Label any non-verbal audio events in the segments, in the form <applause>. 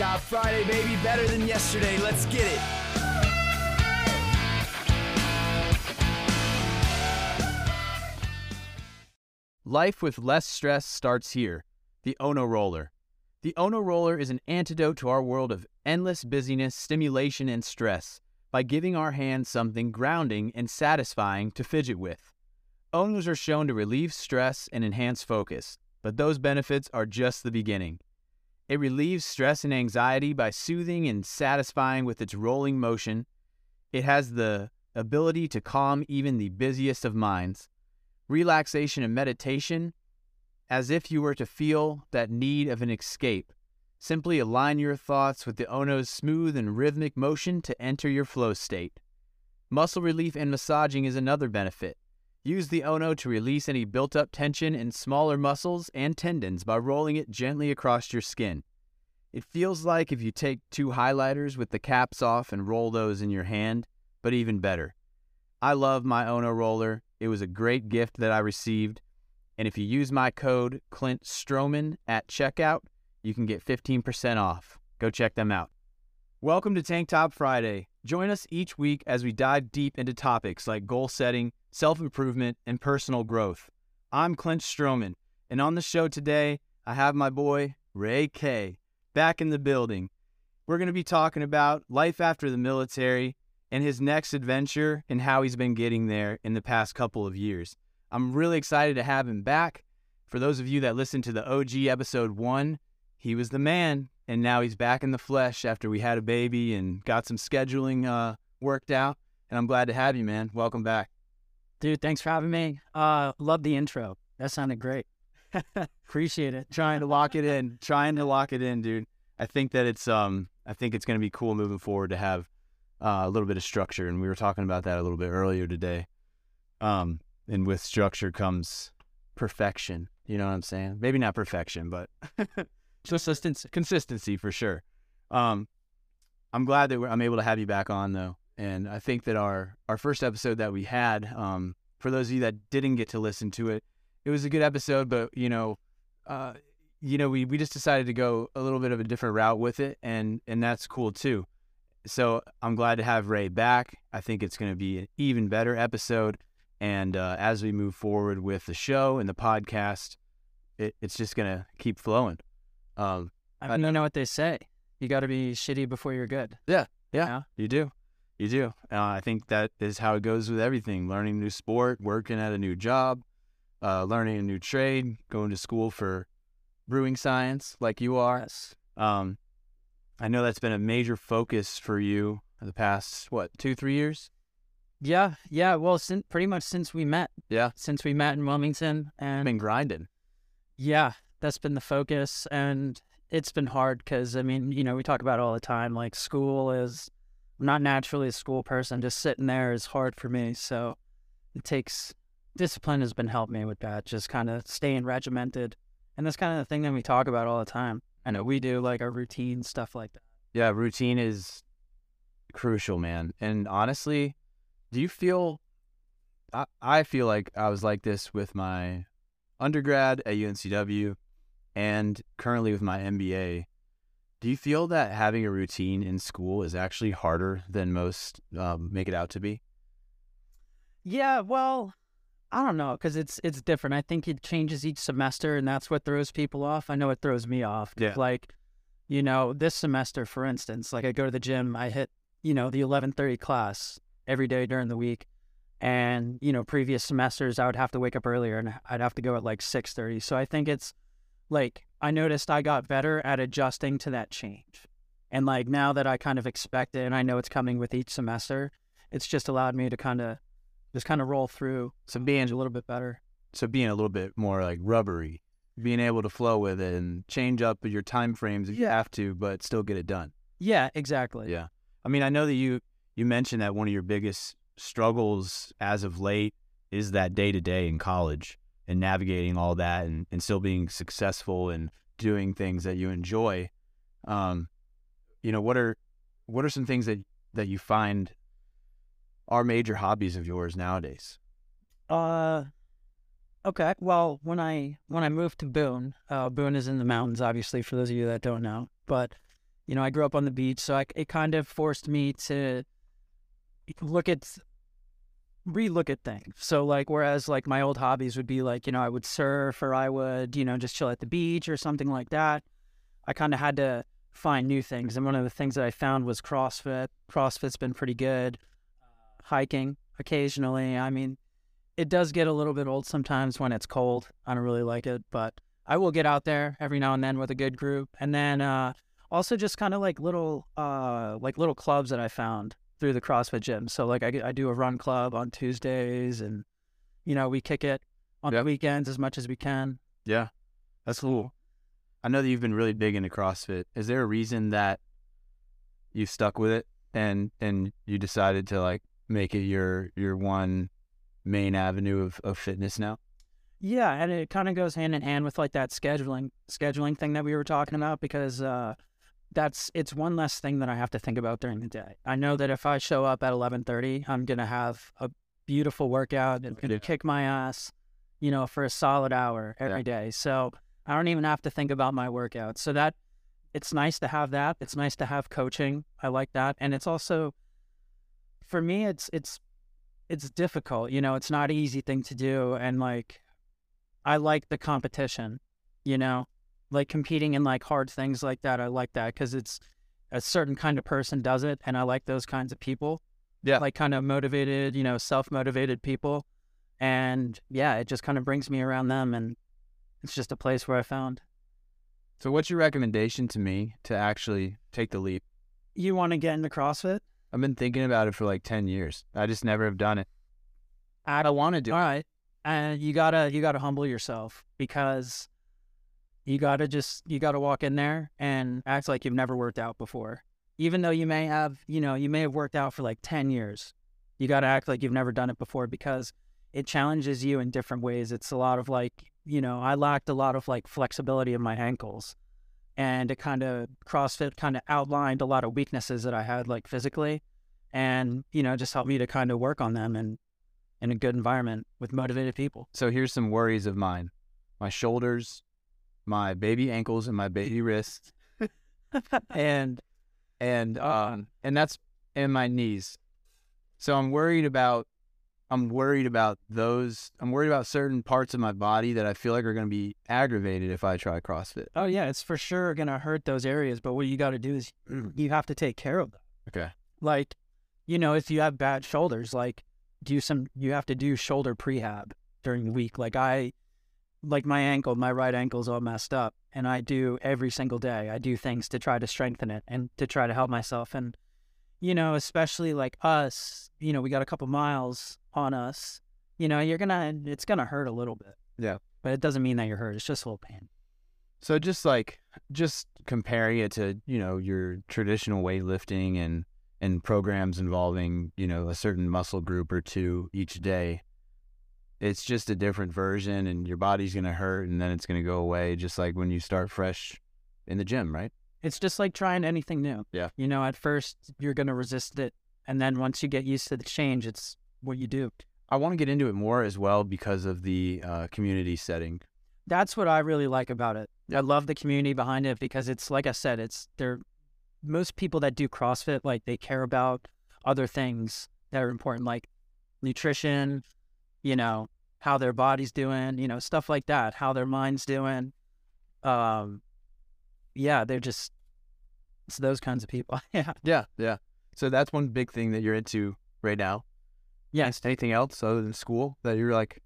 Top Friday, baby. Better than yesterday. Let's get it. Life with less stress starts here. The Ono Roller. The Ono Roller is an antidote to our world of endless busyness, stimulation, and stress by giving our hands something grounding and satisfying to fidget with. Onos are shown to relieve stress and enhance focus, but those benefits are just the beginning. It relieves stress and anxiety by soothing and satisfying with its rolling motion. It has the ability to calm even the busiest of minds. Relaxation and meditation, as if you were to feel that need of an escape. Simply align your thoughts with the Ono's smooth and rhythmic motion to enter your flow state. Muscle relief and massaging is another benefit. Use the Ono to release any built up tension in smaller muscles and tendons by rolling it gently across your skin. It feels like if you take two highlighters with the caps off and roll those in your hand, but even better. I love my Ono roller. It was a great gift that I received. And if you use my code Clint Stroman at checkout, you can get 15% off. Go check them out. Welcome to Tank Top Friday. Join us each week as we dive deep into topics like goal setting, self improvement, and personal growth. I'm Clint Stroman, and on the show today, I have my boy, Ray K, back in the building. We're going to be talking about life after the military and his next adventure and how he's been getting there in the past couple of years. I'm really excited to have him back. For those of you that listened to the OG episode one, he was the man, and now he's back in the flesh after we had a baby and got some scheduling uh, worked out. And I'm glad to have you, man. Welcome back. Dude, thanks for having me. Uh, love the intro. That sounded great. <laughs> Appreciate it. trying to lock it in, trying to lock it in, dude. I think that it's um, I think it's going to be cool moving forward to have uh, a little bit of structure, and we were talking about that a little bit earlier today. Um, and with structure comes perfection. You know what I'm saying? Maybe not perfection, but <laughs> consistency. Consistency for sure. Um, I'm glad that I'm able to have you back on though, and I think that our our first episode that we had, um, for those of you that didn't get to listen to it, it was a good episode, but you know, uh, you know, we we just decided to go a little bit of a different route with it, and and that's cool too. So I'm glad to have Ray back. I think it's going to be an even better episode. And uh, as we move forward with the show and the podcast, it, it's just going to keep flowing. Um, I don't know what they say. You got to be shitty before you're good. Yeah, yeah, you do. You do. Uh, I think that is how it goes with everything learning a new sport, working at a new job, uh, learning a new trade, going to school for brewing science like you are. Yes. Um, I know that's been a major focus for you the past, what, two, three years? Yeah, yeah. Well, since pretty much since we met. Yeah. Since we met in Wilmington, and been grinding. Yeah, that's been the focus, and it's been hard because I mean, you know, we talk about all the time. Like school is, I'm not naturally a school person. Just sitting there is hard for me. So it takes discipline has been helping me with that. Just kind of staying regimented, and that's kind of the thing that we talk about all the time. I know we do like our routine stuff like that. Yeah, routine is crucial, man. And honestly, do you feel? I, I feel like I was like this with my undergrad at UNCW and currently with my MBA. Do you feel that having a routine in school is actually harder than most um, make it out to be? Yeah, well, I don't know because it's it's different. I think it changes each semester, and that's what throws people off. I know it throws me off. Yeah. Like, you know, this semester, for instance, like I go to the gym, I hit you know the eleven thirty class every day during the week, and you know previous semesters I would have to wake up earlier and I'd have to go at like six thirty. So I think it's like I noticed I got better at adjusting to that change, and like now that I kind of expect it and I know it's coming with each semester, it's just allowed me to kind of just kind of roll through So being a little bit better. so being a little bit more like rubbery, being able to flow with it and change up your time frames if you have to, but still get it done. Yeah, exactly. Yeah. I mean, I know that you you mentioned that one of your biggest struggles as of late is that day to day in college and navigating all that and, and still being successful and doing things that you enjoy. Um, you know, what are what are some things that that you find are major hobbies of yours nowadays? Uh, okay. Well, when I when I moved to Boone, uh, Boone is in the mountains, obviously, for those of you that don't know. But You know, I grew up on the beach, so I, it kind of forced me to look at relook at things. So like whereas like my old hobbies would be like, you know, I would surf or I would, you know, just chill at the beach or something like that. I kind of had to find new things. And one of the things that I found was CrossFit. CrossFit's been pretty good. Hiking occasionally. I mean, it does get a little bit old sometimes when it's cold. I don't really like it, but I will get out there every now and then with a good group. And then uh, also just kind of like little uh, like little clubs that I found through the CrossFit gym. So like I, I do a run club on Tuesdays, and you know we kick it on Yep. the weekends as much as we can. Yeah, that's cool. I know that you've been really big into CrossFit. Is there a reason that you stuck with it and and you decided to like make it your your one main avenue of, of fitness now? Yeah, and it kind of goes hand in hand with like that scheduling scheduling thing that we were talking about because uh, that's it's one less thing that I have to think about during the day. I know that if I show up at eleven thirty, I'm gonna have a beautiful workout. and gonna Yeah. kick my ass, you know, for a solid hour every day. So I don't even have to think about my workout. So that it's nice to have that. It's nice to have coaching. I like that, and it's also for me. It's it's it's difficult. You know, it's not an easy thing to do, and like I like the competition, you know, like competing in like hard things like that. I like that because it's a certain kind of person does it, and I like those kinds of people. Yeah. like kind of motivated, you know, self motivated people, and yeah, it just kind of brings me around them, and it's just a place where I found So what's your recommendation to me to actually take the leap? you want to get into CrossFit. I've been thinking about it for like 10 years. I just never have done it. I I want to do All it. right. And you gotta you gotta humble yourself because you gotta just you gotta walk in there and act like you've never worked out before. Even though you may have, you know, you may have worked out for like ten years. You gotta act like you've never done it before because it challenges you in different ways. It's a lot of like, you know, I lacked a lot of like flexibility in my ankles. And it kind of CrossFit kind of outlined a lot of weaknesses that I had like physically and, you know, just helped me to kind of work on them and in a good environment with motivated people. So here's some worries of mine. My shoulders, my baby ankles and my baby wrists <laughs> and and um and that's and my knees. So I'm worried about I'm worried about those I'm worried about certain parts of my body that I feel like are going to be aggravated if I try CrossFit. oh yeah, it's for sure gonna hurt those areas. But what you got to do is <clears throat> you have to take care of them. Okay. Like, you know, if you have bad shoulders, like do some. You have to do shoulder prehab during the week. Like I, like my ankle, my right ankle's all messed up, and I do every single day. I do things to try to strengthen it and to try to help myself. And you know, especially like us, you know, we got a couple miles on us. You know, you're gonna, it's gonna hurt a little bit. Yeah. But it doesn't mean that you're hurt. It's just a little pain. So just like just comparing it to, you know, your traditional weightlifting and and programs involving, you know, a certain muscle group or two each day. It's just a different version and your body's going to hurt and then it's going to go away just like when you start fresh in the gym, right? It's just like trying anything new. Yeah. You know, at first you're gonna resist it, and then once you get used to the change, it's what you do. I want to get into it more as well because of the uh, community setting. That's what I really like about it. I love the community behind it because it's like I said, it's they're most people that do CrossFit like they care about other things that are important, like nutrition, you know, how their body's doing, you know, stuff like that, how their mind's doing. Um, yeah, they're just it's those kinds of people. <laughs> yeah. Yeah, yeah. So that's one big thing that you're into right now. Yes. Anything else other than school that you're like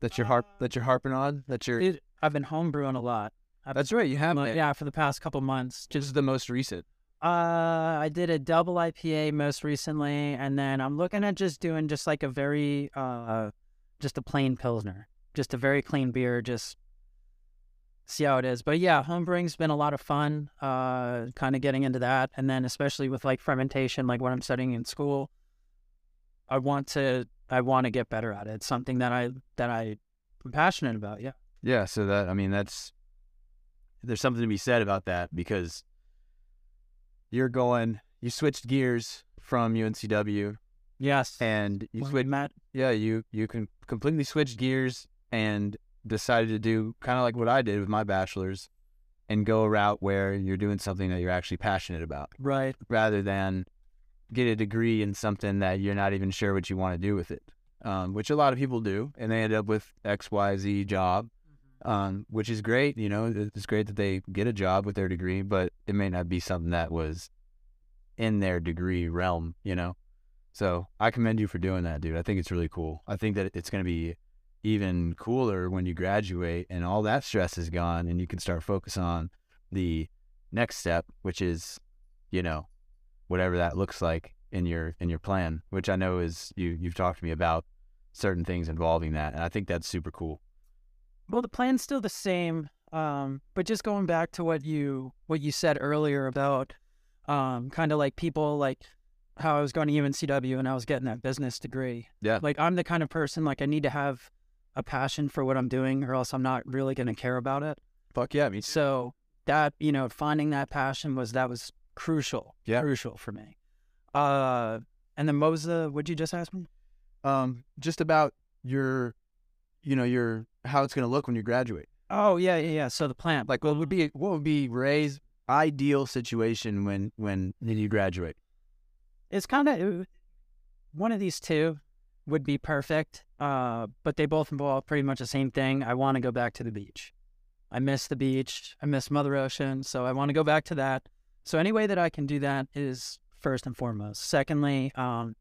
that you're harp that you're harping on that you're Dude, I've been homebrewing a lot. I've That's right, you have yeah, for the past couple months. This is the most recent. Uh, I did a double IPA most recently, and then I'm looking at just doing just like a very, uh, just a plain pilsner, just a very clean beer, just see how it is. But yeah, homebrewing's been a lot of fun. Uh, kind of getting into that, and then especially with like fermentation, like what I'm studying in school, I want to, I want to get better at it. It's something that I that I am passionate about. Yeah. Yeah, so that I mean that's there's something to be said about that because you're going you switched gears from UNCW Yes. and you we switched yeah, you you can completely switch gears and decided to do kind of like what I did with my bachelor's and go a route where you're doing something that you're actually passionate about Right. rather than get a degree in something that you're not even sure what you want to do with it, um, which a lot of people do, and they end up with X, Y, Z job, um, which is great. You know, it's great that they get a job with their degree, but it may not be something that was in their degree realm. You know, so I commend you for doing that, dude. I think it's really cool. I think that it's going to be even cooler when you graduate and all that stress is gone and you can start focus on the next step, which is, you know, whatever that looks like in your in your plan, which I know is you you've talked to me about certain things involving that, and I think that's super cool. Well, the plan's still the same, um, but just going back to what you what you said earlier about um, kind of like people like how I was going to UNCW and I was getting that business degree. Yeah. Like I'm the kind of person like I need to have a passion for what I'm doing, or else I'm not really going to care about it. Fuck yeah, me So that you know, finding that passion was that was crucial. Yeah. crucial for me. Uh, and then what was the? What'd you just ask me? Um, just about your, you know, your how it's gonna look when you graduate. Oh yeah, yeah, yeah. So the plan, Like, what would be what would be Ray's ideal situation when when you graduate? It's kind of one of these two would be perfect. Uh, but they both involve pretty much the same thing. I want to go back to the beach. I miss the beach. I miss Mother Ocean. So I want to go back to that. So any way that I can do that is first and foremost. Secondly, um,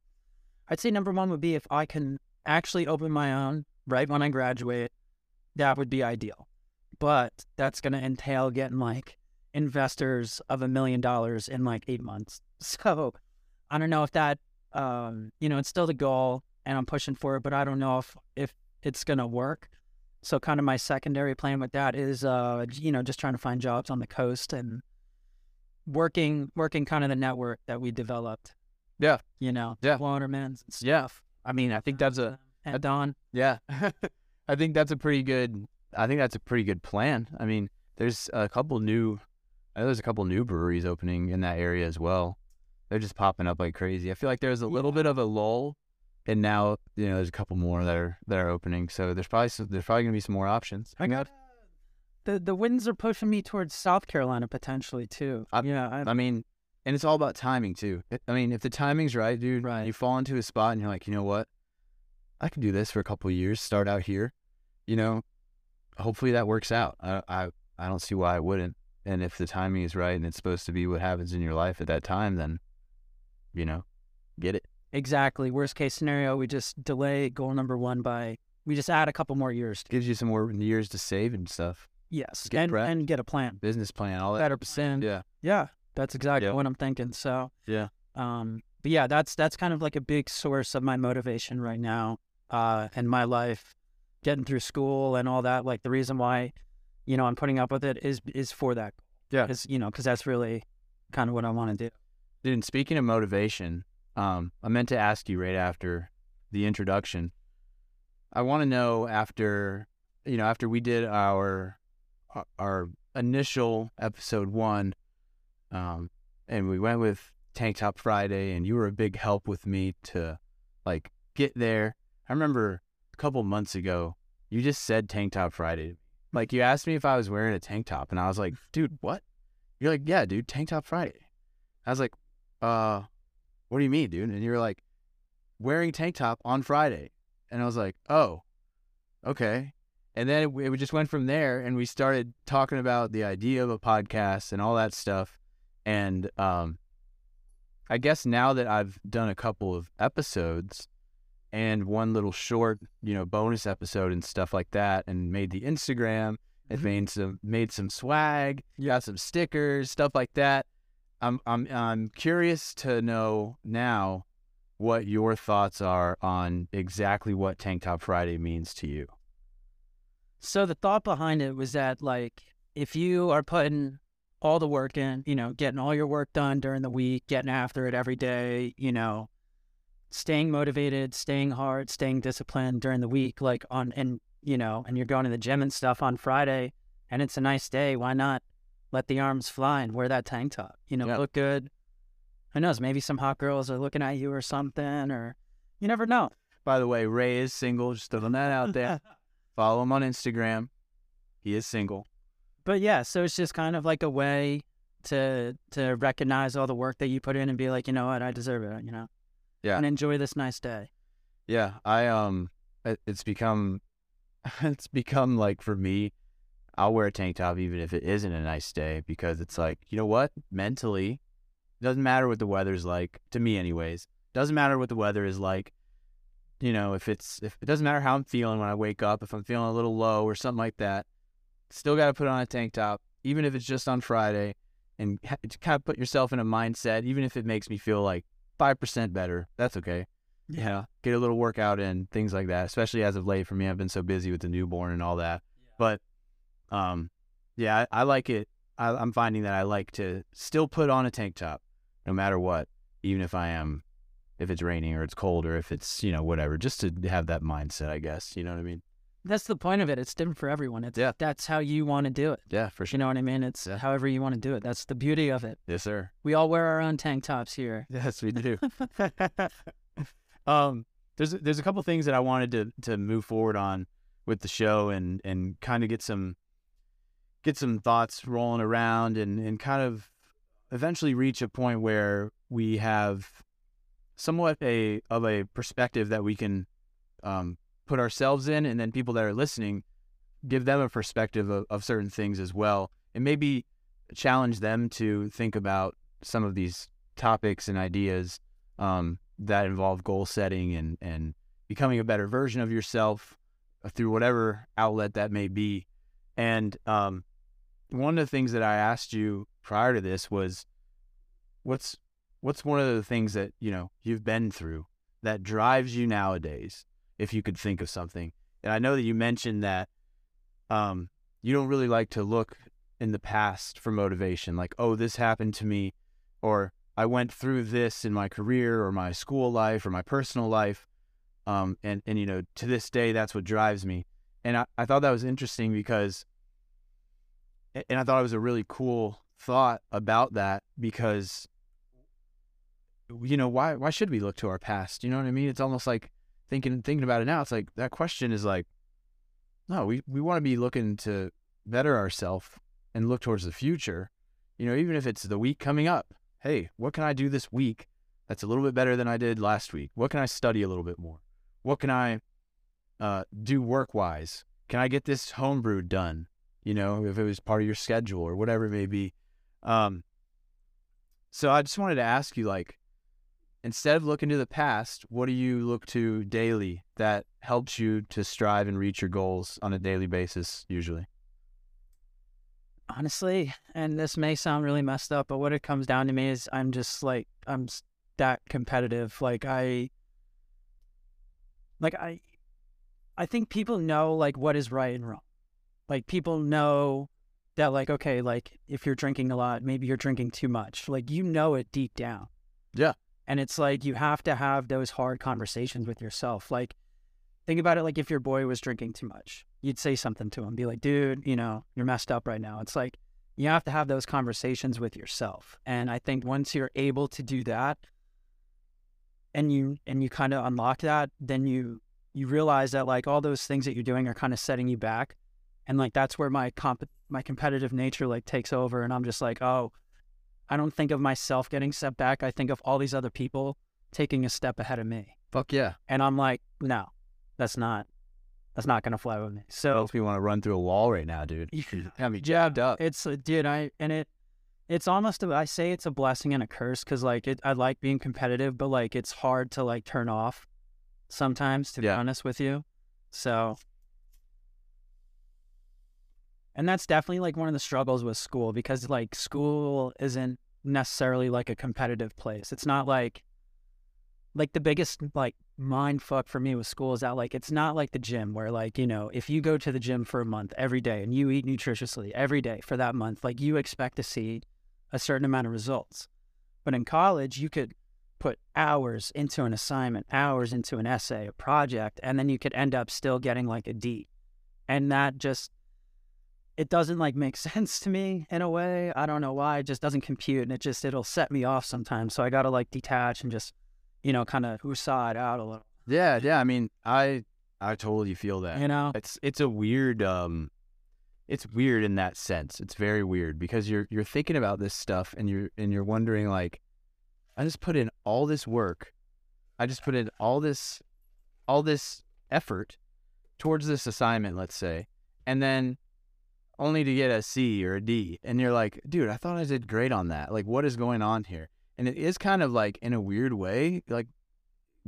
I'd say number one would be if I can actually open my own right when I graduate, that would be ideal. But that's going to entail getting like investors of a million dollars in like eight months. <laughs> So I don't know if that, um, you know, it's still the goal and I'm pushing for it, but I don't know if, if it's going to work. So kind of my secondary plan with that is, uh, you know, just trying to find jobs on the coast and working, working kind of the network that we developed. Yeah. You know, Yeah. Watermans and Yeah. I mean, I think that's a and Don. Yeah. <laughs> I think that's a pretty good I think that's a pretty good plan. I mean, there's a couple new I know there's a couple new breweries opening in that area as well. They're just popping up like crazy. I feel like there's a little bit of a lull and now, you know, there's a couple more that are that are opening. So there's probably some, there's probably going to be some more options. I got the the winds are pushing me towards South Carolina potentially too. I- yeah, I, I mean, and it's all about timing too. I mean, if the timing's right, dude, Right. you fall into a spot and you're like, you know what? I can do this for a couple of years, start out here. You know, hopefully that works out. I, I, I don't see why it wouldn't. And if the timing is right and it's supposed to be what happens in your life at that time, then, you know, get it. exactly. Worst case scenario, we just delay goal number one by we just add a couple more years. Gives you some more years to save and stuff. Yes, Get and and get a plan. Business plan, all that. Better percent. Yeah. Yeah, that's exactly Yeah. what I'm thinking. So Yeah. um, but yeah, that's that's kind of like a big source of my motivation right now, uh, in my life, getting through school and all that. Like the reason why, you know, I'm putting up with it is is for that. Yeah. is you know, because that's really kind of what I want to do. Dude, speaking of motivation, um, I meant to ask you right after the introduction. I want to know after, you know, after we did our our initial episode one, um, and we went with Tank Top Friday, and you were a big help with me to like get there. I remember a couple months ago, you just said Tank Top Friday. Like you asked me if I was wearing a tank top, and I was like, dude, what? You're like, yeah, dude, Tank Top Friday. I was like, uh, what do you mean, dude? And you're like, wearing tank top on Friday. And I was like, oh, okay. And then it, it just went from there, and we started talking about the idea of a podcast and all that stuff. And um, I guess now that I've done a couple of episodes and one little short, you know, bonus episode and stuff like that, and made the Instagram, and made some made some swag, got some stickers, stuff like that. I'm I'm I'm curious to know now what your thoughts are on exactly what Tank Top Friday means to you. So the thought behind it was that like if you are putting all the work in, you know, getting all your work done during the week, getting after it every day, you know, staying motivated, staying hard, staying disciplined during the week, like on and you know, and you're going to the gym and stuff on Friday and it's a nice day, why not let the arms fly and wear that tank top? You know, Yeah. look good. Who knows, maybe some hot girls are looking at you or something, or you never know. By the way, Ray is single. Just throwing that out there. <laughs> Follow him on Instagram. He is single. but yeah, so it's just kind of like a way to to recognize all the work that you put in and be like, you know what, I deserve it, you know. Yeah. And enjoy this nice day. Yeah, I um, it, it's become, <laughs> it's become like for me, I'll wear a tank top even if it isn't a nice day because it's like you know what, mentally, doesn't matter what the weather's like to me, anyways. Doesn't matter what the weather is like. You know, if it's if it doesn't matter how I'm feeling when I wake up, if I'm feeling a little low or something like that, still got to put on a tank top, even if it's just on Friday, and ha- kind of put yourself in a mindset, even if it makes me feel like five percent better. That's okay. Yeah, get a little workout in, things like that. Especially as of late for me, I've been so busy with the newborn and all that. But, um, yeah, I, I like it. I, I'm finding that I like to still put on a tank top, no matter what, even if I am, if it's raining or it's cold or if it's you know whatever, just to have that mindset. I guess you know what I mean. That's the point of it. It's different for everyone. It's Yeah. that's how you want to do it. Yeah, for sure. You know what I mean? It's Yeah. however you want to do it. That's the beauty of it. Yes, sir. We all wear our own tank tops here. <laughs> Yes, we do. <laughs> um, there's there's a couple things that I wanted to to move forward on with the show and and kind of get some get some thoughts rolling around and and kind of eventually reach a point where we have somewhat a of a perspective that we can um, put ourselves in, and then people that are listening give them a perspective of, of certain things as well, and maybe challenge them to think about some of these topics and ideas um, that involve goal setting and and becoming a better version of yourself through whatever outlet that may be. And um, one of the things that I asked you prior to this was, what's what's one of the things that you know you've been through that drives you nowadays, if you could think of something. And I know that you mentioned that um, you don't really like to look in the past for motivation, like, oh, this happened to me, or I went through this in my career or my school life or my personal life. Um, and, and, you know, to this day, that's what drives me. And I, I thought that was interesting because, and I thought it was a really cool thought about that because, you know, why, why should we look to our past? You know what I mean? It's almost like thinking, thinking about it now. It's like that question is like, no, we, we want to be looking to better ourselves and look towards the future. You know, even if it's the week coming up, hey, what can I do this week that's a little bit better than I did last week? What can I study a little bit more? What can I uh, do work wise? Can I get this homebrew done? You know, if it was part of your schedule or whatever it may be. Um, so I just wanted to ask you, like, instead of looking to the past, what do you look to daily that helps you to strive and reach your goals on a daily basis, usually? honestly, and this may sound really messed up, but what it comes down to me is I'm just like I'm that competitive. Like I, like I, I think people know like what is right and wrong. Like people know that like okay, like if you're drinking a lot, maybe you're drinking too much. Like you know it deep down. Yeah. And it's like you have to have those hard conversations with yourself. Like think about it like if your boy was drinking too much you'd say something to him be like dude you know you're messed up right now it's like you have to have those conversations with yourself and i think once you're able to do that and you and you kind of unlock that then you you realize that like all those things that you're doing are kind of setting you back and like that's where my comp my competitive nature like takes over and i'm just like oh i don't think of myself getting set back i think of all these other people taking a step ahead of me Fuck yeah. and i'm like no that's not that's not gonna fly with me so Makes me want to run through a wall right now, dude. Got me jabbed up. it's uh, dude i and it it's almost a, i say it's a blessing and a curse because like it, i like being competitive but like it's hard to like turn off sometimes to be Yeah. honest with you so and that's definitely like one of the struggles with school because like school isn't necessarily like a competitive place. It's not like like the biggest like mind fuck for me with school is that like it's not like the gym where like you know if you go to the gym for a month every day and you eat nutritiously every day for that month like you expect to see a certain amount of results. But in college you could put hours into an assignment hours into an essay a project and then you could end up still getting like a d. And that just it doesn't like make <laughs> sense to me in a way i don't know why it just doesn't compute and it just it'll set me off sometimes so i gotta like detach and just you know kind of woosah it out a little Yeah, yeah. I mean, I I totally feel that. you know It's it's a weird um it's weird in that sense. It's very weird because you're you're thinking about this stuff and you're and you're wondering like, I just put in all this work, I just put in all this, all this effort towards this assignment, let's say, and then only to get a C or a D, and you're like, dude, I thought I did great on that. Like, what is going on here? And it is kind of like in a weird way, like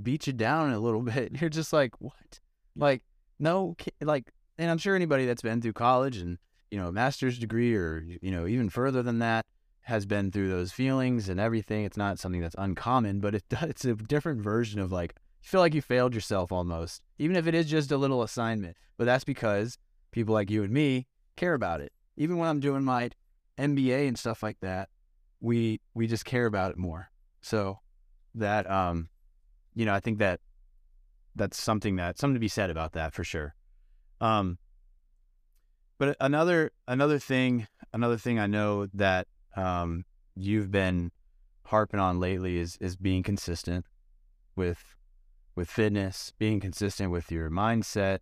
beat you down a little <laughs> bit. You're just like, what? Like, no, like and I'm sure anybody that's been through college and you know a master's degree or you know even further than that has been through those feelings and everything. It's not something that's uncommon, but it, <laughs> it's a different version of like you feel like you failed yourself almost, even if it is just a little assignment. But that's because people like you and me care about it. Even when I'm doing my MBA and stuff like that, we we just care about it more. So that um, you know, I think that that's something that something to be said about that for sure. Um, but another another thing another thing I know that um, you've been harping on lately is is being consistent with with fitness, being consistent with your mindset,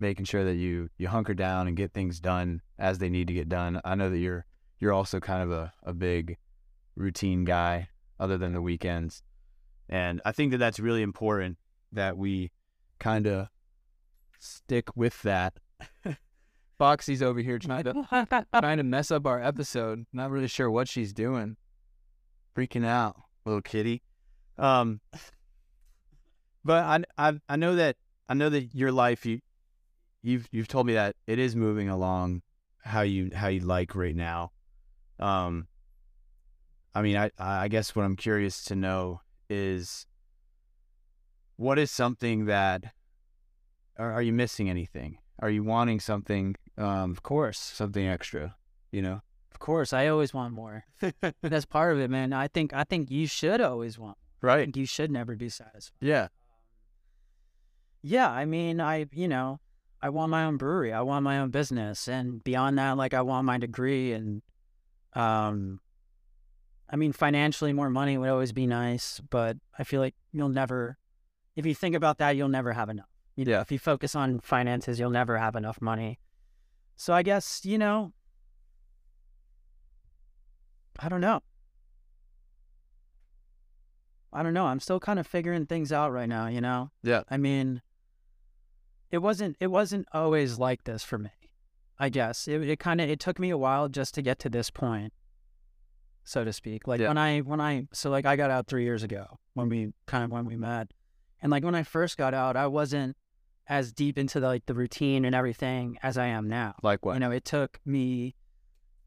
making sure that you you hunker down and get things done as they need to get done. I know that you're you're also kind of a, a big routine guy other than the weekends. And I think that that's really important that we kind of stick with that. <laughs> Foxy's over here trying to <laughs> trying to mess up our episode. Not really sure what she's doing. Freaking out, little kitty. Um, <laughs> but I, I I know that I know that your life you you've you've told me that it is moving along how you how you like right now. Um, I mean, I I guess what I'm curious to know is what is something that are, are you missing anything? Are you wanting something? Um, of course, something extra. You know, of course. I always want more. <laughs> That's part of it, man. I think I think you should always want. More. Right. you should never be satisfied. Yeah. Yeah. I mean, I you know, I want my own brewery. I want my own business, and beyond that, like I want my degree and, um, I mean, financially, more money would always be nice, but I feel like you'll never, if you think about that, you'll never have enough. You know, yeah. if you focus on finances, you'll never have enough money. So I guess, you know, I don't know. I don't know. I'm still kind of figuring things out right now, you know? Yeah. I mean, it wasn't it wasn't always like this for me. I guess. It it kind of it took me a while just to get to this point, so to speak. Like yeah. when I when I so like I got out 3 years ago when we kind of when we met. And like when I first got out, I wasn't as deep into the, like the routine and everything as I am now. Like what? You know, it took me,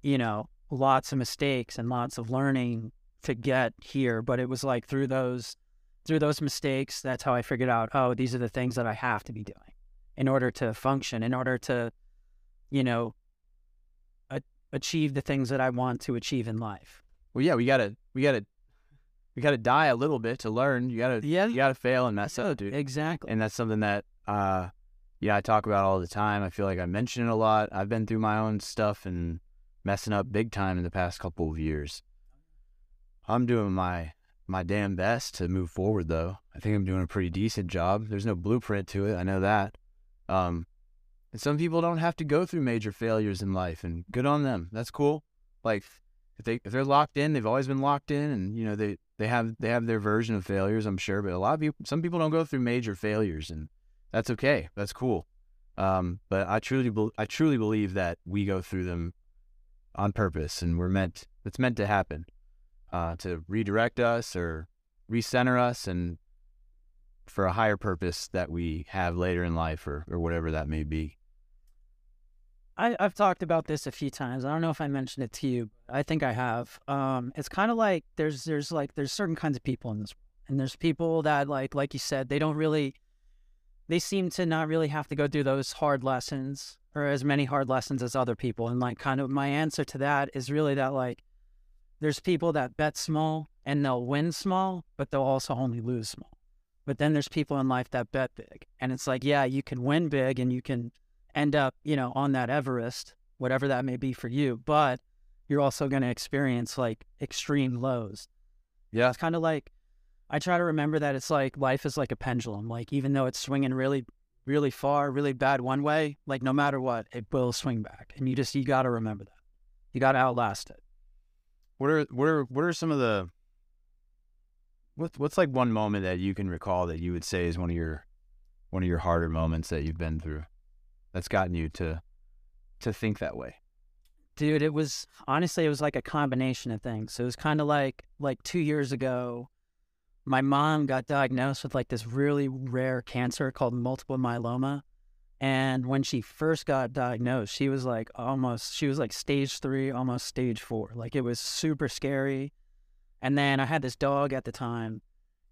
you know, lots of mistakes and lots of learning to get here, but it was like through those through those mistakes, that's how I figured out, oh, these are the things that I have to be doing in order to function, in order to, you know, a- achieve the things that I want to achieve in life. Well, yeah, we gotta, we gotta, we gotta die a little bit to learn. You gotta, yeah, you gotta fail and mess up, dude. Exactly. And that's something that uh, yeah, I talk about all the time. I feel like I mention it a lot. I've been through my own stuff and messing up big time in the past couple of years. I'm doing my my damn best to move forward though. I think I'm doing a pretty decent job. There's no blueprint to it. I know that. Um, and some people don't have to go through major failures in life and good on them. That's cool. Like if they if they're locked in, they've always been locked in and you know they they have they have their version of failures, I'm sure, but a lot of people some people don't go through major failures and that's okay. That's cool. Um, but I truly, be- I truly believe that we go through them on purpose, and we're meant. It's meant to happen uh, to redirect us or recenter us, and for a higher purpose that we have later in life, or or whatever that may be. I, I've talked about this a few times. I don't know if I mentioned it to you. I think I have. Um, it's kind of like there's there's like there's certain kinds of people in this, and there's people that like like you said they don't really they seem to not really have to go through those hard lessons or as many hard lessons as other people. And like kind of my answer to that is really that like there's people that bet small and they'll win small, but they'll also only lose small. But then there's people in life that bet big. And it's like, yeah, you can win big and you can end up, you know, on that Everest, whatever that may be for you, but you're also going to experience like extreme lows. Yeah. It's kind of like I try to remember that it's like life is like a pendulum. Like even though it's swinging really really far, really bad one way, like no matter what, it will swing back. And you just you got to remember that. You got to outlast it. What are what are what are some of the what what's like one moment that you can recall that you would say is one of your one of your harder moments that you've been through that's gotten you to to think that way? Dude, it was honestly it was like a combination of things. So it was kind of like like 2 years ago my mom got diagnosed with like this really rare cancer called multiple myeloma. And when she first got diagnosed, she was like almost, she was like stage three, almost stage four. Like it was super scary. And then I had this dog at the time.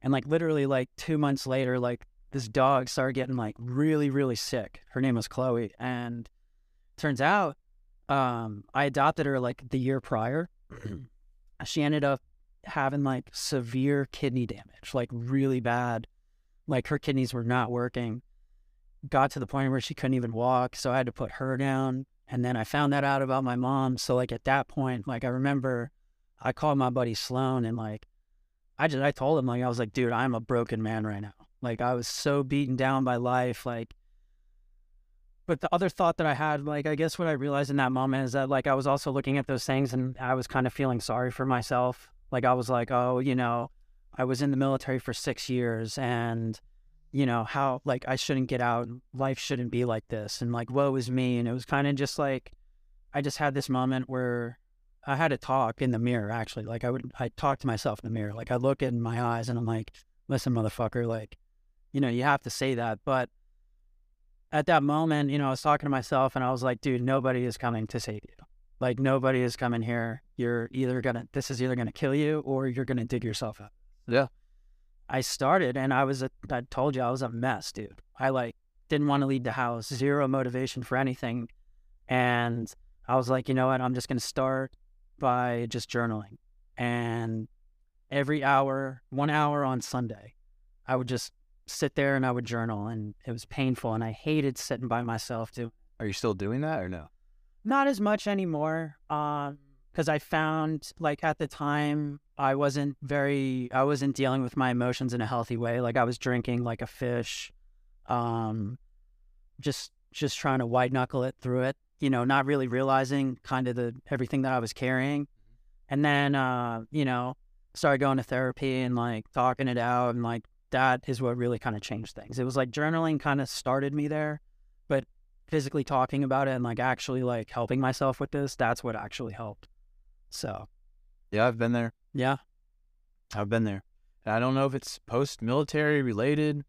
And like literally like two months later, like this dog started getting like really, really sick. Her name was Chloe. And turns out um, I adopted her like the year prior. <clears throat> she ended up having like severe kidney damage, like really bad. Like her kidneys were not working. Got to the point where she couldn't even walk. So I had to put her down. And then I found that out about my mom. So like at that point, like I remember I called my buddy Sloan and like I just I told him like I was like, dude, I'm a broken man right now. Like I was so beaten down by life. Like but the other thought that I had, like I guess what I realized in that moment is that like I was also looking at those things and I was kind of feeling sorry for myself like I was like, oh, you know, I was in the military for six years and, you know, how like I shouldn't get out. Life shouldn't be like this. And like, woe is me. And it was kind of just like, I just had this moment where I had to talk in the mirror, actually. Like I would, I talk to myself in the mirror. Like I look in my eyes and I'm like, listen, motherfucker, like, you know, you have to say that. But at that moment, you know, I was talking to myself and I was like, dude, nobody is coming to save you. Like nobody is coming here. You're either gonna this is either gonna kill you or you're gonna dig yourself out. Yeah. I started and I was a, I told you I was a mess, dude. I like didn't want to leave the house, zero motivation for anything. And I was like, you know what, I'm just gonna start by just journaling. And every hour, one hour on Sunday, I would just sit there and I would journal and it was painful and I hated sitting by myself too. Are you still doing that or no? Not as much anymore. Um, because I found like at the time I wasn't very I wasn't dealing with my emotions in a healthy way. Like I was drinking like a fish, um, just just trying to white knuckle it through it. You know, not really realizing kind of the everything that I was carrying, and then uh, you know started going to therapy and like talking it out and like that is what really kind of changed things. It was like journaling kind of started me there, but physically talking about it and like actually like helping myself with this, that's what actually helped. So, yeah, I've been there. Yeah, I've been there. I don't know if it's post military related.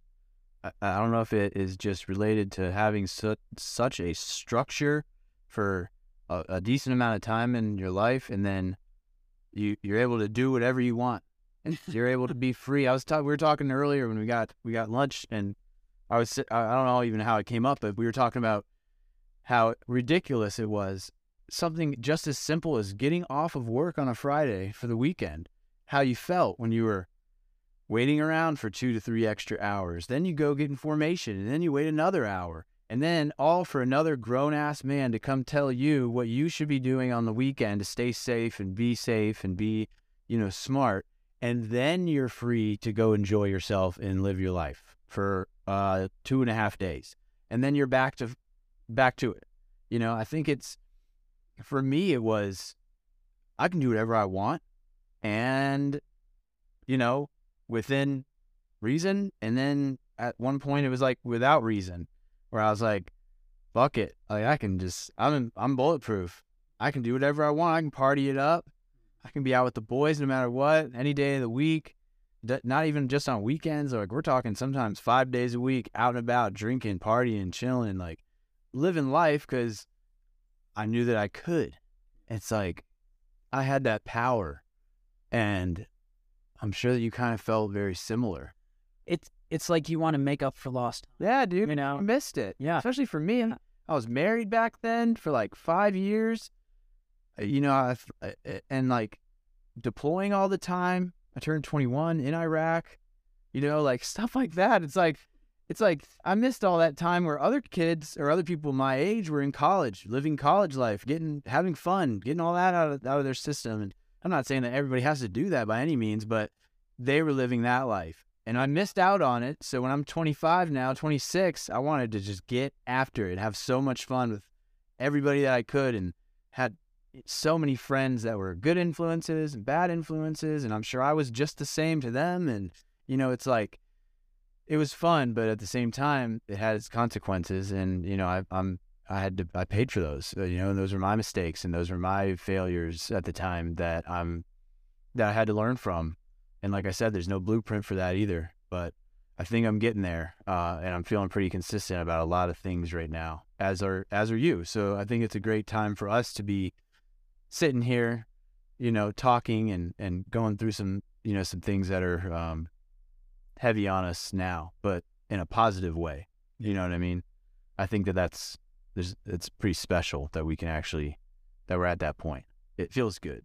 I, I, don't know if it is just related to having su- such a structure for a, a, decent amount of time in your life, and then you you're able to do whatever you want. And <laughs> you're able to be free. I was talking. We were talking earlier when we got we got lunch, and I was I don't know even how it came up, but we were talking about how ridiculous it was. Something just as simple as getting off of work on a Friday for the weekend. How you felt when you were waiting around for two to three extra hours. Then you go get in formation, and then you wait another hour. And then all for another grown ass man to come tell you what you should be doing on the weekend to stay safe and be safe and be, you know, smart. And then you're free to go enjoy yourself and live your life for uh, two and a half days, and then you're back to back to it. You know, I think it's for me. It was I can do whatever I want, and you know, within reason. And then at one point, it was like without reason, where I was like, "Fuck it! Like I can just I'm I'm bulletproof. I can do whatever I want. I can party it up. I can be out with the boys no matter what, any day of the week not even just on weekends. Like we're talking sometimes five days a week, out and about, drinking, partying, chilling, like living life because I knew that I could. It's like I had that power, and I'm sure that you kind of felt very similar. It's it's like you want to make up for lost. Yeah, dude. You know, I missed it. Yeah, especially for me. I was married back then for like five years. Uh, you know, I, uh, and like deploying all the time I turned 21 in Iraq, you know, like <laughs> stuff like that. It's like, it's like I missed all that time where other kids or other people my age were in college, living college life, getting, having fun, getting all that out of, out of their system. And I'm not saying that everybody has to do that by any means, but they were living that life. And I missed out on it. So when I'm 25 now, 26, I wanted to just get after it, have so much fun with everybody that I could, and had so many friends that were good influences and bad influences, and I'm sure I was just the same to them. And you know, it's like it was fun, but at the same time, it had its consequences, and you know, I, I'm I had to I paid for those. Uh, you know, and those were my mistakes and those were my failures at the time that I'm that I had to learn from. And like I said, there's no blueprint for that either. But I think I'm getting there, uh, and I'm feeling pretty consistent about a lot of things right now, as are as are you. So I think it's a great time for us to be sitting here, you know, talking and and going through some you know some things that are um, heavy on us now, but in a positive way. You know what I mean? I think that that's there's it's pretty special that we can actually that we're at that point. It feels good.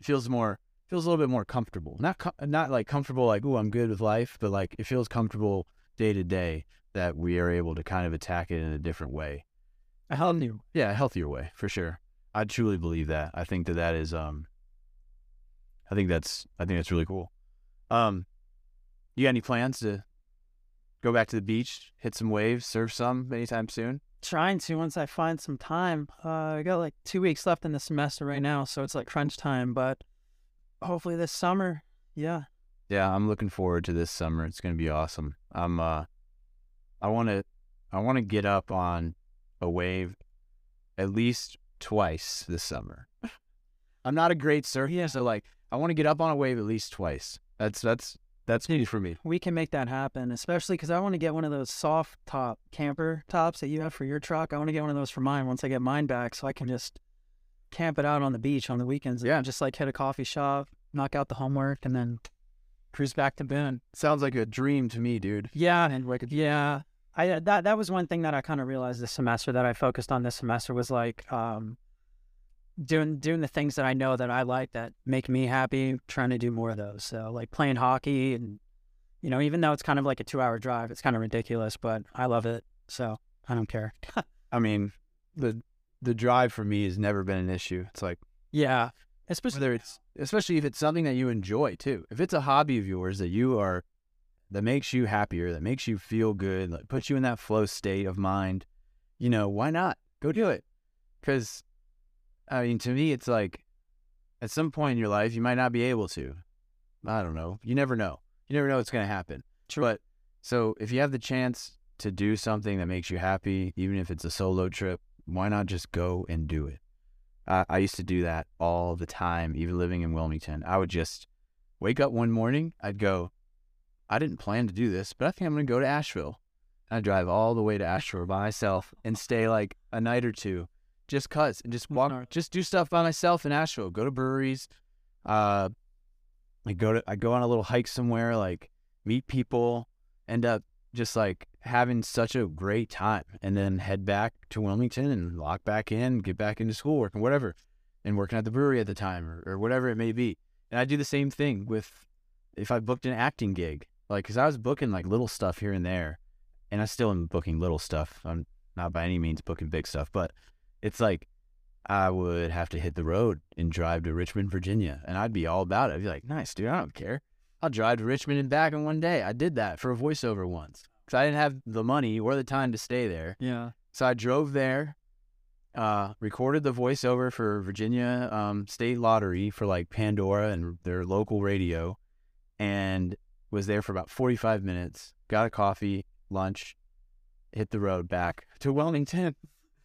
It feels more feels a little bit more comfortable. Not com- not like comfortable like oh I'm good with life, but like it feels comfortable day to day that we are able to kind of attack it in a different way. A healthier, yeah, a healthier way for sure. I truly believe that. I think that that is um. I think that's I think that's really cool. Um, you got any plans to go back to the beach, hit some waves, surf some anytime soon? Trying to once I find some time. Uh, I got like two weeks left in the semester right now, so it's like crunch time. But hopefully this summer, yeah. Yeah, I'm looking forward to this summer. It's gonna be awesome. I'm uh, I want to, I want to get up on a wave at least twice this summer. <laughs> I'm not a great surfer, yeah. so like I want to get up on a wave at least twice. That's that's that's key for me. We can make that happen, especially because I want to get one of those soft top camper tops that you have for your truck. I want to get one of those for mine once I get mine back, so I can just camp it out on the beach on the weekends. Yeah, just like hit a coffee shop, knock out the homework, and then cruise back to Boone. Sounds like a dream to me, dude. Yeah, and like yeah, I uh, that that was one thing that I kind of realized this semester that I focused on this semester was like um, doing doing the things that I know that I like that make me happy. Trying to do more of those. So like playing hockey and you know even though it's kind of like a two hour drive, it's kind of ridiculous, but I love it. So I don't care. <laughs> I mean the the drive for me has never been an issue. It's like yeah, especially whether it's especially if it's something that you enjoy too. If it's a hobby of yours that you are that makes you happier, that makes you feel good, that puts you in that flow state of mind, you know, why not go do it? Because, I mean, to me, it's like at some point in your life, you might not be able to. I don't know. You never know. You never know what's going to happen. True. But so if you have the chance to do something that makes you happy, even if it's a solo trip, why not just go and do it? I, I used to do that all the time, even living in Wilmington. I would just wake up one morning, I'd go, I didn't plan to do this, but I think I'm going to go to Asheville. I drive all the way to Asheville by myself and stay like a night or two, just cause and just walk, just do stuff by myself in Asheville. Go to breweries. Uh, I go to I go on a little hike somewhere, like meet people, end up just like having such a great time, and then head back to Wilmington and lock back in, get back into schoolwork and whatever, and working at the brewery at the time or, or whatever it may be. And I do the same thing with if I booked an acting gig. Like, cause I was booking like little stuff here and there, and I still am booking little stuff. I'm not by any means booking big stuff, but it's like I would have to hit the road and drive to Richmond, Virginia, and I'd be all about it. I'd be like, nice, dude, I don't care. I'll drive to Richmond and back in one day. I did that for a voiceover once because I didn't have the money or the time to stay there. Yeah. So I drove there, uh, recorded the voiceover for Virginia um, State Lottery for like Pandora and their local radio, and was there for about 45 minutes, got a coffee, lunch, hit the road back to Wilmington.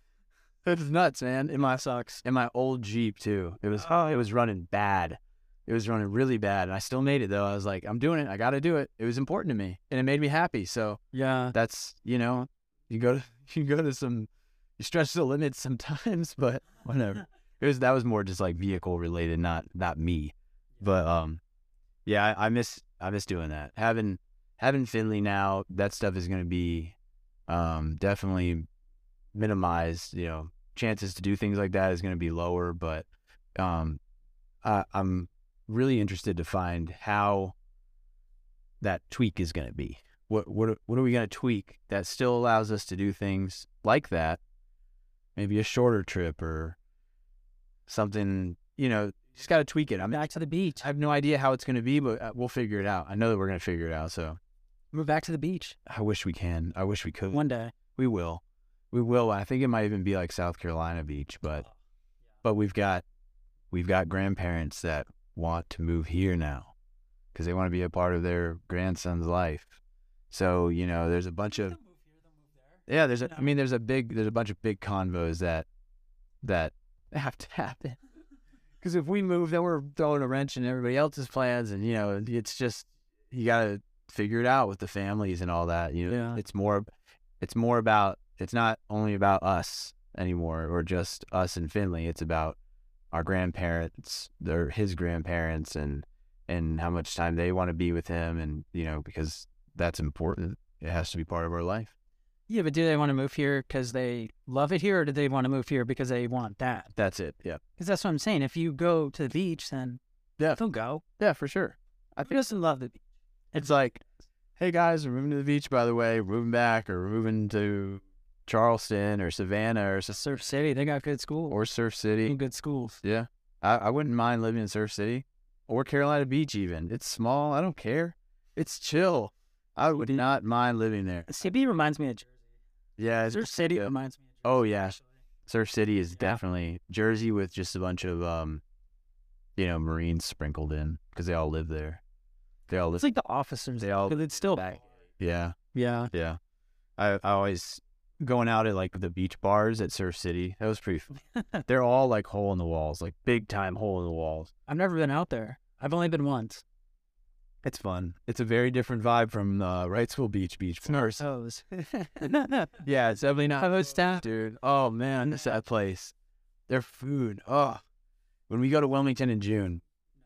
<laughs> it was nuts, man. In my socks. In my old Jeep too. It was oh, it was running bad. It was running really bad. And I still made it though. I was like, I'm doing it. I gotta do it. It was important to me. And it made me happy. So Yeah. That's you know, you go to <laughs> you go to some you stretch the limits sometimes, <laughs> but whatever. It was that was more just like vehicle related, not not me. But um yeah, I, I miss I miss doing that. Having having Finley now, that stuff is going to be um, definitely minimized. You know, chances to do things like that is going to be lower. But um, I, I'm really interested to find how that tweak is going to be. What what what are we going to tweak that still allows us to do things like that? Maybe a shorter trip or something. You know, just got to tweak it. I'm back to the beach. I have no idea how it's going to be, but uh, we'll figure it out. I know that we're going to figure it out. So Move back to the beach I wish we can. I wish we could. one day. We will. We will. I think it might even be like South Carolina Beach, but but we've got we've got grandparents that want to move here now because they want to be a part of their grandson's life. So you know, there's a bunch of yeah. There's a. I mean, there's a big. There's a bunch of big convos that that <laughs> have to happen. <laughs> Because if we move, then we're throwing a wrench in everybody else's plans, and you know, it's just you got to figure it out with the families and all that. You know, Yeah. it's more. It's more about. It's not only about us anymore, or just us and Finley. It's about our grandparents, their his grandparents, and and how much time they want to be with him, and you know, because that's important. It has to be part of our life. Yeah, but do they want to move here because they love it here, or do they want to move here because they want that? That's it. Yeah. Because that's what I'm saying. If you go to the beach, then Yeah. they'll go. Yeah, for sure. I Who doesn't love the beach? It's like, hey guys, we're moving to the beach. By the way, we're moving back, or we're moving to Charleston or Savannah or Surf City, they got good schools. or Surf City. good schools. Yeah, I, I wouldn't mind living in Surf City or Carolina Beach. Even it's small. I don't care. It's chill. I would not mind living there. CB reminds me of Jersey. Yeah, Surf City reminds me of Jersey. Oh yeah. Surf City is Yeah. definitely Jersey with just a bunch of um, you know, Marines sprinkled in because they all live there. They all live. It's like the officers. They all- but it's still Back. yeah. yeah. Yeah. I, I always going out at like the beach bars at Surf City. That was pretty fun. <laughs> They're all like hole in the walls, like big time hole in the walls. I've never been out there. I've only been once. It's fun. It's a very different vibe from uh, Wrightsville Beach Beach. Toes. <laughs> <laughs> Yeah, it's definitely not Hello, staff. dude. Oh man, this that place. Their food. Oh. When we go to Wilmington in June,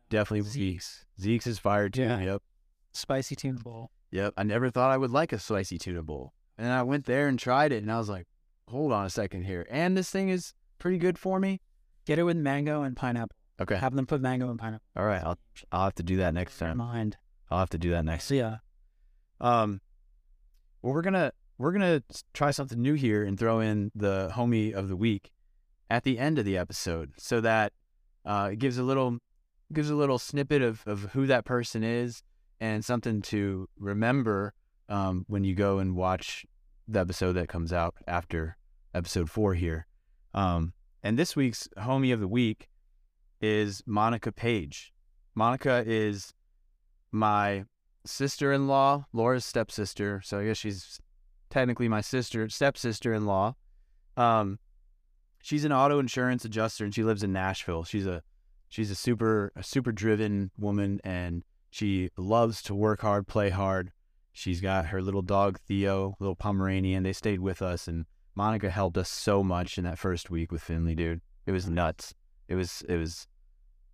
definitely Zeke's. Zeke's is fire too. Yeah. Yep. Spicy tuna bowl. Yep. I never thought I would like a spicy tuna bowl. And I went there and tried it and I was like, hold on a second here. And this thing is pretty good for me. Get it with mango and pineapple. Okay. Have them put mango and pineapple. All right. I'll I'll have to do that next time. mind. I'll have to do that next. So yeah. Um well we're gonna we're gonna try something new here and throw in the homie of the week at the end of the episode so that uh it gives a little gives a little snippet of, of who that person is and something to remember um when you go and watch the episode that comes out after episode four here. Um and this week's homie of the week is Monica Page. Monica is my sister-in-law, Laura's stepsister. So I guess she's technically my sister, stepsister-in-law. Um, she's an auto insurance adjuster, and she lives in Nashville. She's a she's a super a super driven woman, and she loves to work hard, play hard. She's got her little dog Theo, little Pomeranian. They stayed with us, and Monica helped us so much in that first week with Finley, dude. It was nuts. It was it was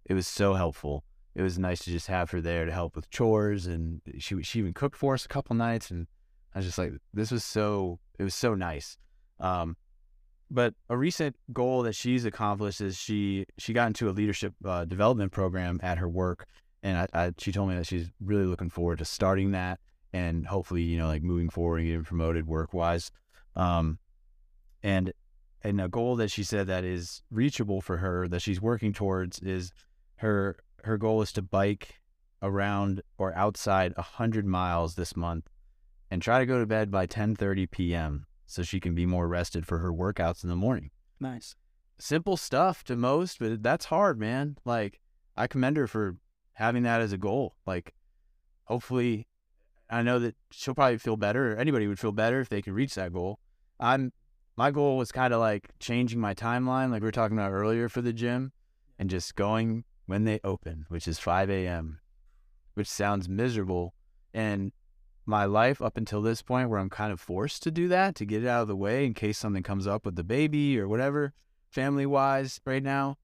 it was so helpful it was nice to just have her there to help with chores and she she even cooked for us a couple nights and I was just like this was so it was so nice. Um but a recent goal that she's accomplished is she she got into a leadership uh, development program at her work and I, I she told me that she's really looking forward to starting that and hopefully you know like moving forward and getting promoted work wise um and and a goal that she said that is reachable for her that she's working towards is her her goal is to bike around or outside a 100 miles this month and try to go to bed by 10:30 p.m. so she can be more rested for her workouts in the morning. Nice. Simple stuff to most, but that's hard, man. Like I commend her for having that as a goal. Like hopefully I know that she'll probably feel better. Anybody would feel better if they could reach that goal. I'm my goal was kind of like changing my timeline, like we were talking about earlier for the gym, and just going when they open, which is 5 a.m., which sounds miserable. And my life up until this point, where I'm kind of forced to do that to get it out of the way in case something comes up with the baby or whatever, family wise, right now.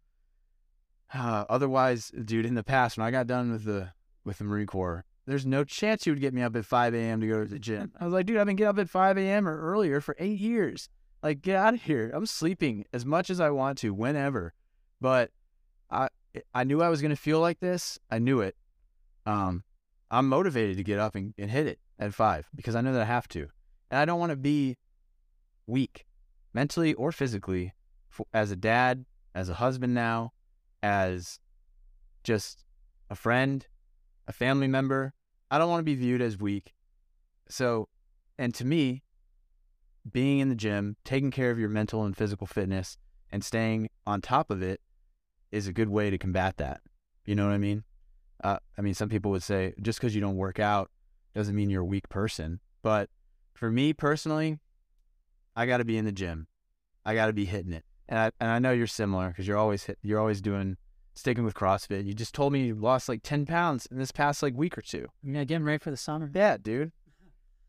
Uh, otherwise, dude, in the past, when I got done with the with the Marine Corps, there's no chance you would get me up at 5 a.m. to go to the gym. I was like, dude, I've been getting up at 5 a.m. or earlier for eight years. Like, get out of here. I'm sleeping as much as I want to, whenever. But I I knew I was gonna feel like this. I knew it. Um, I'm motivated to get up and, and hit it at five because I know that I have to, and I don't want to be weak, mentally or physically, for, as a dad, as a husband now, as just a friend, a family member. I don't want to be viewed as weak so, and to me, being in the gym, taking care of your mental and physical fitness, and staying on top of it is a good way to combat that. You know what I mean? Uh, I mean, some people would say just because you don't work out doesn't mean you're a weak person. But for me personally, I got to be in the gym. I got to be hitting it. And I, and I know you're similar because you're always hit, you're always doing sticking with CrossFit. You just told me you lost like 10 pounds in this past like week or two. Yeah, getting ready for the summer. Yeah, dude.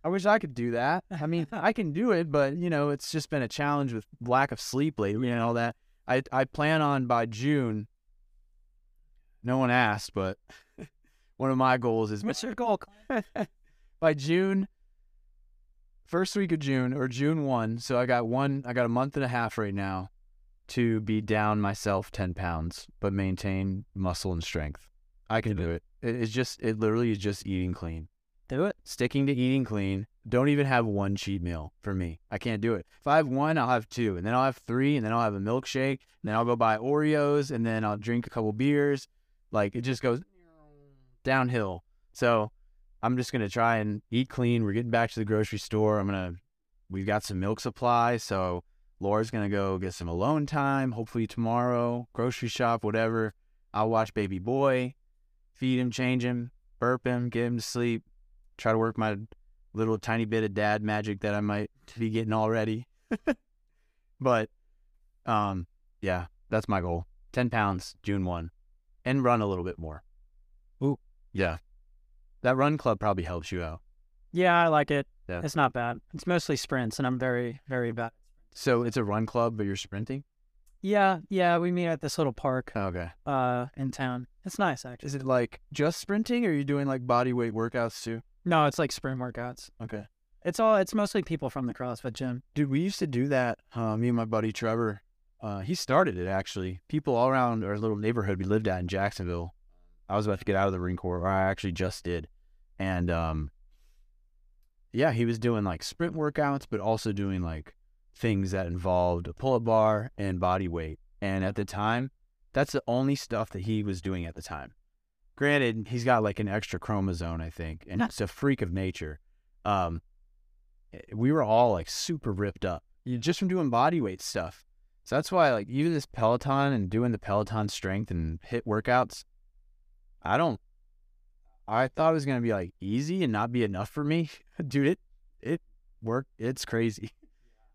I wish I could do that. I mean, <laughs> I can do it, but you know, it's just been a challenge with lack of sleep lately and all that. I I plan on by June. No one asked, but <laughs> one of my goals is What's your goal? <laughs> by June, first week of June or June one. So I got one. I got a month and a half right now to be down myself ten pounds, but maintain muscle and strength. I can do it. it it's just it literally is just eating clean Do it. sticking to eating clean. Don't even have one cheat meal for me. I can't do it. If I have one, I'll have two, and then I'll have three, and then I'll have a milkshake, and then I'll go buy Oreos, and then I'll drink a couple beers. Like it just goes downhill. So I'm just gonna try and eat clean. We're getting back to the grocery store. I'm gonna we've got some milk supply, so Laura's gonna go get some alone time. Hopefully tomorrow, grocery shop, whatever. I'll watch baby boy, feed him, change him, burp him, get him to sleep try to work my little tiny bit of dad magic that I might be getting already. <laughs> but um yeah, that's my goal. 10 pounds June 1 and run a little bit more. Ooh. Yeah. That run club probably helps you out. Yeah, I like it. Yeah. It's not bad. It's mostly sprints, and I'm very, very bad. So it's a run club but you're sprinting? Yeah, yeah. We meet at this little park Okay. uh in town. It's nice actually. Is it like just sprinting or are you doing like body weight workouts too? No, it's like sprint workouts. Okay. It's all. It's mostly people from the CrossFit gym. Dude, we used to do that. Uh, me and my buddy Trevor. Uh, he started it actually. People all around our little neighborhood we lived at in Jacksonville. I was about to get out of the Marine Corps, or I actually just did, and um, yeah, he was doing like sprint workouts, but also doing like things that involved a pull-up bar and body weight. And at the time, that's the only stuff that he was doing at the time. Granted, he's got like an extra chromosome, I think, and it's a freak of nature. Um, we were all like super ripped up just from doing body weight stuff. So that's why like even this Peloton and doing the Peloton strength and HIIT workouts, I don't. I thought it was gonna be like easy and not be enough for me, <laughs> dude. It it worked. It's crazy.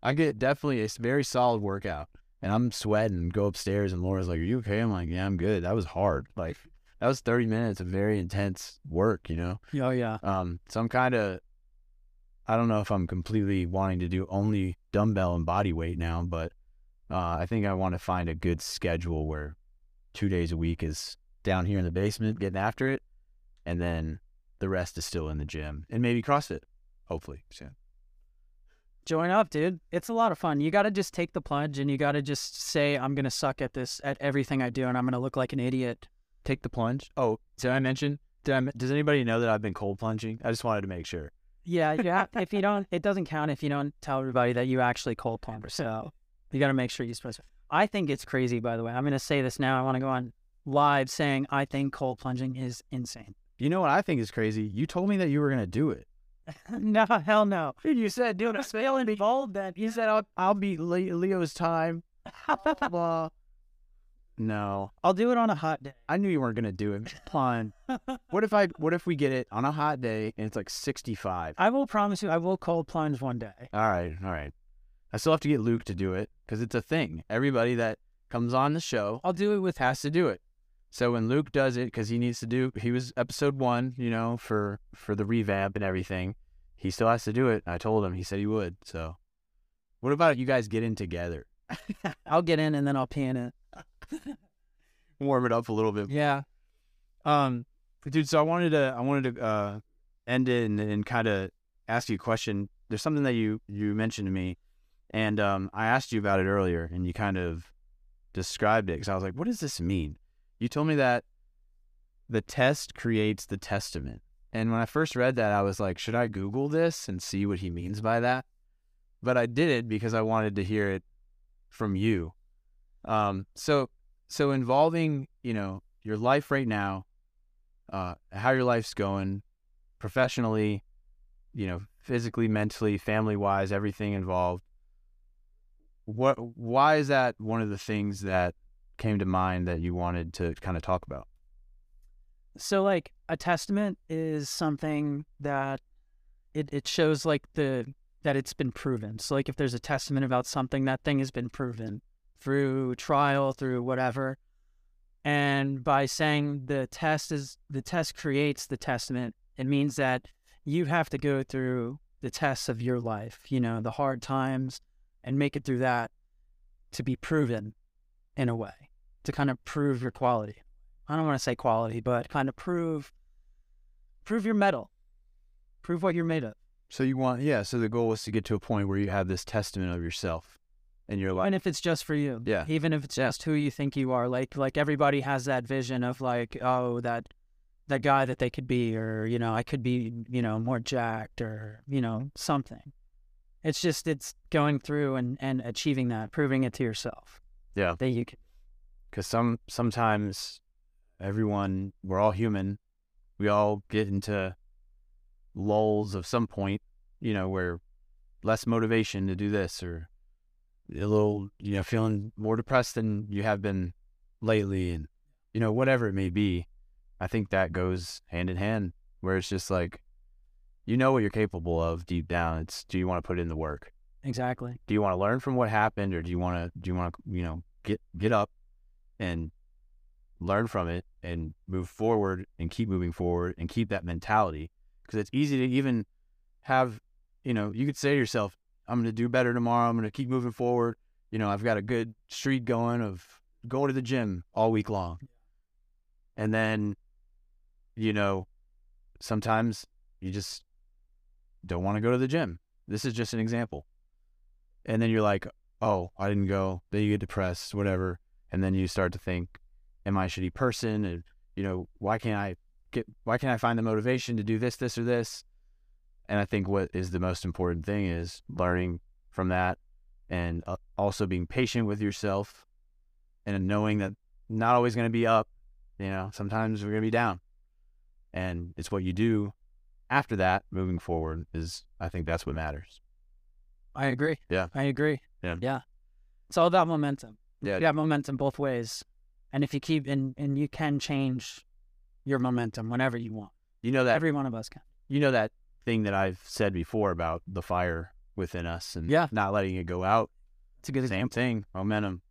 I get definitely a very solid workout, and I'm sweating. Go upstairs, and Laura's like, "Are you okay?" I'm like, "Yeah, I'm good." That was hard. Like that was 30 minutes of very intense work. You know. Oh yeah. Um, so I'm kind of, I don't know if I'm completely wanting to do only dumbbell and body weight now, but uh, I think I want to find a good schedule where two days a week is down here in the basement getting after it, and then the rest is still in the gym and maybe CrossFit, hopefully soon. Join up, dude. It's a lot of fun. You got to just take the plunge, and you got to just say, "I'm gonna suck at this, at everything I do, and I'm gonna look like an idiot." Take the plunge. Oh, did I mention? Did I, does anybody know that I've been cold plunging? I just wanted to make sure. Yeah, <laughs> you have, if you don't, it doesn't count if you don't tell everybody that you actually cold plunge. So you got to make sure you specify. I think it's crazy. By the way, I'm gonna say this now. I want to go on live saying I think cold plunging is insane. You know what I think is crazy? You told me that you were gonna do it. <laughs> no, hell no. Dude, you said, dude, I'm still involved. Then You said I'll, I'll beat Le- Leo's time. <laughs> Blah. No, I'll do it on a hot day. I knew you weren't gonna do it. Fine. What if I? What if we get it on a hot day and it's like sixty-five? I will promise you, I will cold plunge one day. All right, all right. I still have to get Luke to do it because it's a thing. Everybody that comes on the show I'll do it with. has to do it. So when Luke does it, because he needs to do, he was episode one, you know, for for the revamp and everything. He still has to do it. I told him. He said he would. So, what about you guys get in together? <laughs> I'll get in and then I'll pee in it. <laughs> warm it up a little bit. Yeah. Um, dude. So I wanted to, I wanted to uh, end it and, and kind of ask you a question. There's something that you you mentioned to me, and um, I asked you about it earlier, and you kind of described it because I was like, "What does this mean?" You told me that the test creates the testament, and when I first read that, I was like, "Should I Google this and see what he means by that?" But I did it because I wanted to hear it from you. Um, so so involving you know your life right now uh how your life's going professionally you know physically, mentally, family wise, everything involved. What? Why is that one of the things that came to mind that you wanted to kind of talk about? So like a testament is something that it, it shows like the that it's been proven. So like if there's a testament about something, that thing has been proven through trial, through whatever. And by saying the test is the test creates the testament, it means that you have to go through the tests of your life, you know, the hard times and make it through that to be proven in a way, to kind of prove your quality. I don't want to say quality, but kind of prove prove your mettle. Prove what you're made of. So you want, yeah. So the goal was to get to a point where you have this testament of yourself in your life. And if it's just for you. Yeah. Even if it's just who you think you are. Like like everybody has that vision of like, oh, that that guy that they could be, or, you know, I could be, you know, more jacked or, you know, something. It's just it's going through and, and achieving that, proving it to yourself. Yeah. That you can because some sometimes everyone we're all human. We all get into lulls of some point you know where less motivation to do this or a little you know feeling more depressed than you have been lately and you know whatever it may be i think that goes hand in hand where it's just like you know what you're capable of deep down. It's do you want to put in the work? Exactly. do you want to learn from what happened or do you want to do you want to you know get get up and learn from it and move forward and keep moving forward and keep that mentality. Because it's easy to even have you know you could say to yourself i'm going to do better tomorrow. I'm going to keep moving forward. You know i've got a good streak going of going to the gym all week long. And then you know sometimes you just don't want to go to the gym. This is just an example. And then you're like oh i didn't go. Then you get depressed whatever and then you start to think am i a shitty person and you know why can't i get why can't i find the motivation to do this this or this and i think what is the most important thing is learning from that and uh, also being patient with yourself and knowing that not always going to be up you know sometimes we're going to be down and it's what you do after that moving forward is i think that's what matters I agree. Yeah. I agree. Yeah. Yeah. It's all about momentum. Yeah You have momentum both ways. And if you keep and and you can change your momentum whenever you want. you know that Every one of us can. you know that thing that I've said before about the fire within us and Yeah. not letting it go out. It's a good Same thing, momentum.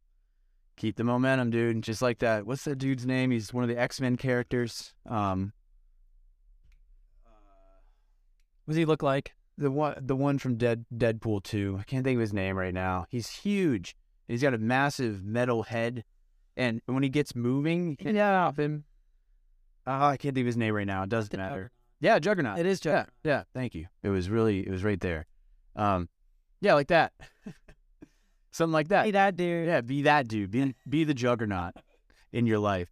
Keep the momentum, dude. Just like that. What's that dude's name? He's one of the X Men characters. Um, What does he look like? the one, the one from Dead Deadpool two. I can't think of his name right now. He's huge. He's got a massive metal head, and when he gets moving, yeah, off him. Oh, I can't think of his name right now. It doesn't matter. Yeah, Juggernaut. It is Yeah, Juggernaut. yeah. Thank you. It was really, it was right there. Um, yeah, like that. <laughs> Something like that. Be that dude. Yeah, be that dude. Be be the juggernaut in your life.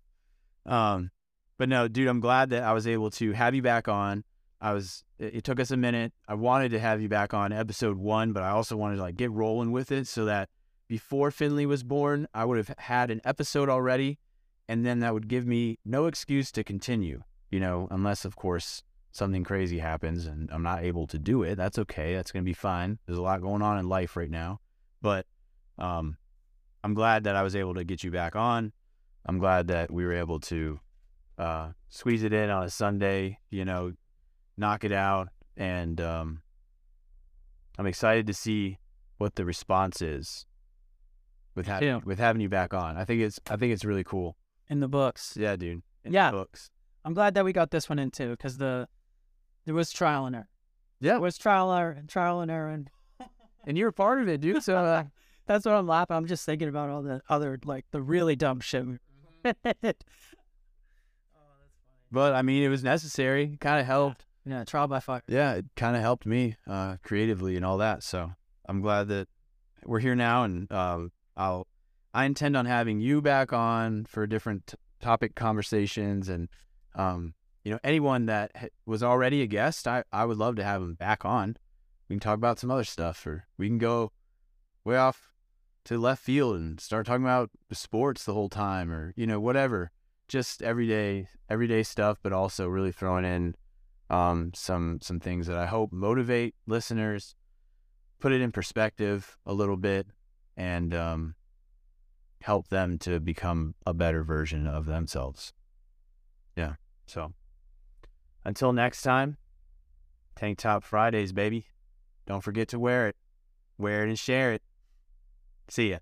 Um, but no, dude, I'm glad that I was able to have you back on. I was. It, it took us a minute. I wanted to have you back on episode one, but I also wanted to like get rolling with it so that before Finley was born, I would have had an episode already, and then that would give me no excuse to continue. You know, unless of course something crazy happens and I'm not able to do it. That's okay. That's gonna be fine. There's a lot going on in life right now, but um, I'm glad that I was able to get you back on. I'm glad that we were able to uh, squeeze it in on a Sunday, you know, knock it out. And um, I'm excited to see what the response is with having with having you back on. I think it's I think it's really cool. In the books. Yeah, dude. In the Yeah. books. I'm glad that we got this one in too, because the there was trial and error. Yeah. There was trial error, trial and error, and <laughs> And you're part of it, dude. So uh, <laughs> that's what I'm laughing. I'm just thinking about all the other like the really dumb shit. <laughs> we- but I mean, it was necessary. It kind of helped. yeah, trial by fire. yeah, it kind of helped me uh, creatively and all that. So I'm glad that we're here now, and um, I'll I intend on having you back on for different t- topic conversations, and um, you know anyone that ha- was already a guest, I I would love to have them back on. We can talk about some other stuff, or we can go way off to left field and start talking about sports the whole time, or you know whatever, just everyday everyday stuff, but also really throwing in um, some some things that I hope motivate listeners, put it in perspective a little bit, and um, help them to become a better version of themselves. Yeah. So until next time, Tank Top Fridays, baby. Don't forget to wear it. Wear it and share it. See ya.